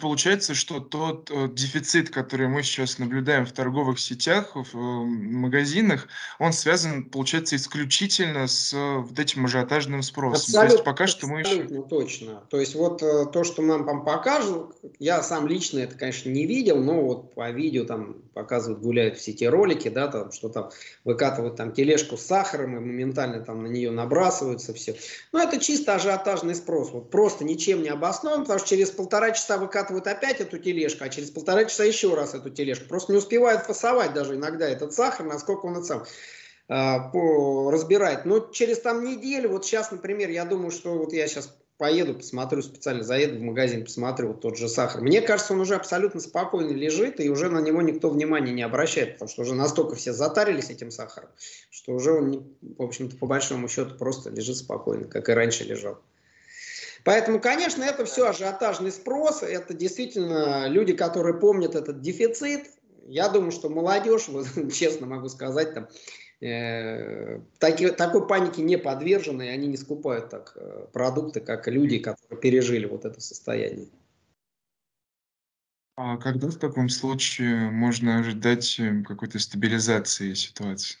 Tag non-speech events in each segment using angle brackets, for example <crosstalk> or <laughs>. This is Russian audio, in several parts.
получается, что тот э, дефицит, который мы сейчас наблюдаем в торговых сетях, в э, магазинах, он связан, получается, исключительно с э, вот этим ажиотажным спросом. Абсолютно, то есть пока что мы еще... точно. То есть вот э, то, что нам там покажут, я сам лично это, конечно, не видел, но вот по видео там показывают, гуляют в сети ролики, да, там, что там выкатывают там тележку с сахаром и моментально там на нее набрасываются все. Но это чисто ажиотажный спрос. Вот просто ничем не обоснован, потому что через полтора часа выкатывают опять эту тележку, а через полтора часа еще раз эту тележку. Просто не успевают фасовать даже иногда этот сахар, насколько он сам а, по, разбирать. Но через там неделю, вот сейчас, например, я думаю, что вот я сейчас поеду, посмотрю специально, заеду в магазин, посмотрю вот тот же сахар. Мне кажется, он уже абсолютно спокойно лежит, и уже на него никто внимания не обращает, потому что уже настолько все затарились этим сахаром, что уже он, в общем-то, по большому счету просто лежит спокойно, как и раньше лежал. Поэтому, конечно, это все ажиотажный спрос, это действительно люди, которые помнят этот дефицит. Я думаю, что молодежь, вот, <laughs> честно могу сказать, там, э, таки, такой панике не подвержены, и они не скупают так э, продукты, как люди, которые пережили вот это состояние. А когда в таком случае можно ожидать э, какой-то стабилизации ситуации?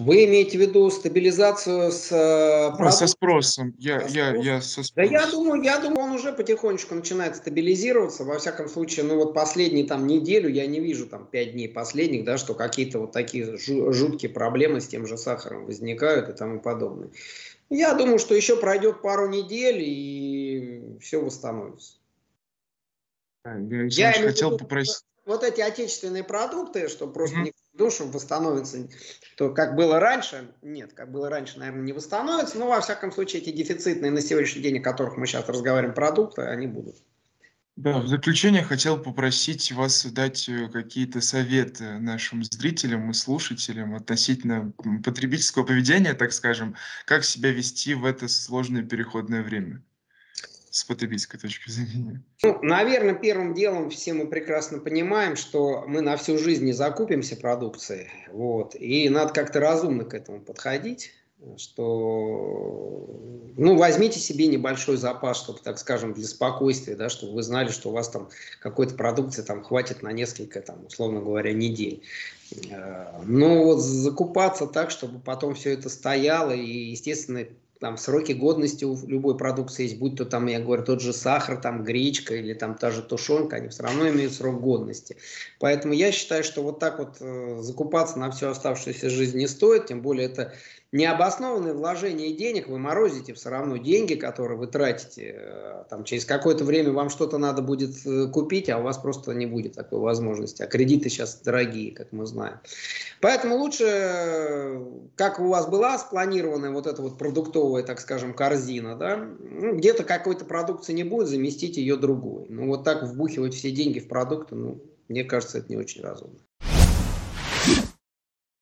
Вы имеете в виду стабилизацию с э, ну, со спросом. Я, со я, я со спросом. Да я думаю, я думаю, он уже потихонечку начинает стабилизироваться. Во всяком случае, ну вот последние там неделю я не вижу там пять дней последних, да, что какие-то вот такие жуткие проблемы с тем же сахаром возникают и тому подобное. Я думаю, что еще пройдет пару недель и все восстановится. Я, я хотел попросить. Вот эти отечественные продукты, что просто mm-hmm душу восстановится, то как было раньше, нет, как было раньше, наверное, не восстановится, но во всяком случае эти дефицитные на сегодняшний день, о которых мы сейчас разговариваем, продукты, они будут. Да, в заключение хотел попросить вас дать э, какие-то советы нашим зрителям и слушателям относительно потребительского поведения, так скажем, как себя вести в это сложное переходное время с потребительской точки зрения? Ну, наверное, первым делом все мы прекрасно понимаем, что мы на всю жизнь не закупимся продукцией. Вот, и надо как-то разумно к этому подходить что ну, возьмите себе небольшой запас, чтобы, так скажем, для спокойствия, да, чтобы вы знали, что у вас там какой-то продукции там хватит на несколько, там, условно говоря, недель. Э, но вот закупаться так, чтобы потом все это стояло, и, естественно, там сроки годности у любой продукции есть, будь то там, я говорю, тот же сахар, там гречка или там та же тушенка, они все равно имеют срок годности. Поэтому я считаю, что вот так вот э, закупаться на всю оставшуюся жизнь не стоит, тем более это необоснованное вложение денег, вы морозите все равно деньги, которые вы тратите. Э, там, через какое-то время вам что-то надо будет э, купить, а у вас просто не будет такой возможности. А кредиты сейчас дорогие, как мы знаем. Поэтому лучше, э, как у вас была спланированная вот эта вот продуктовая, так скажем, корзина, да, ну, где-то какой-то продукции не будет, заместить ее другой. Ну вот так вбухивать все деньги в продукты, ну, мне кажется, это не очень разумно.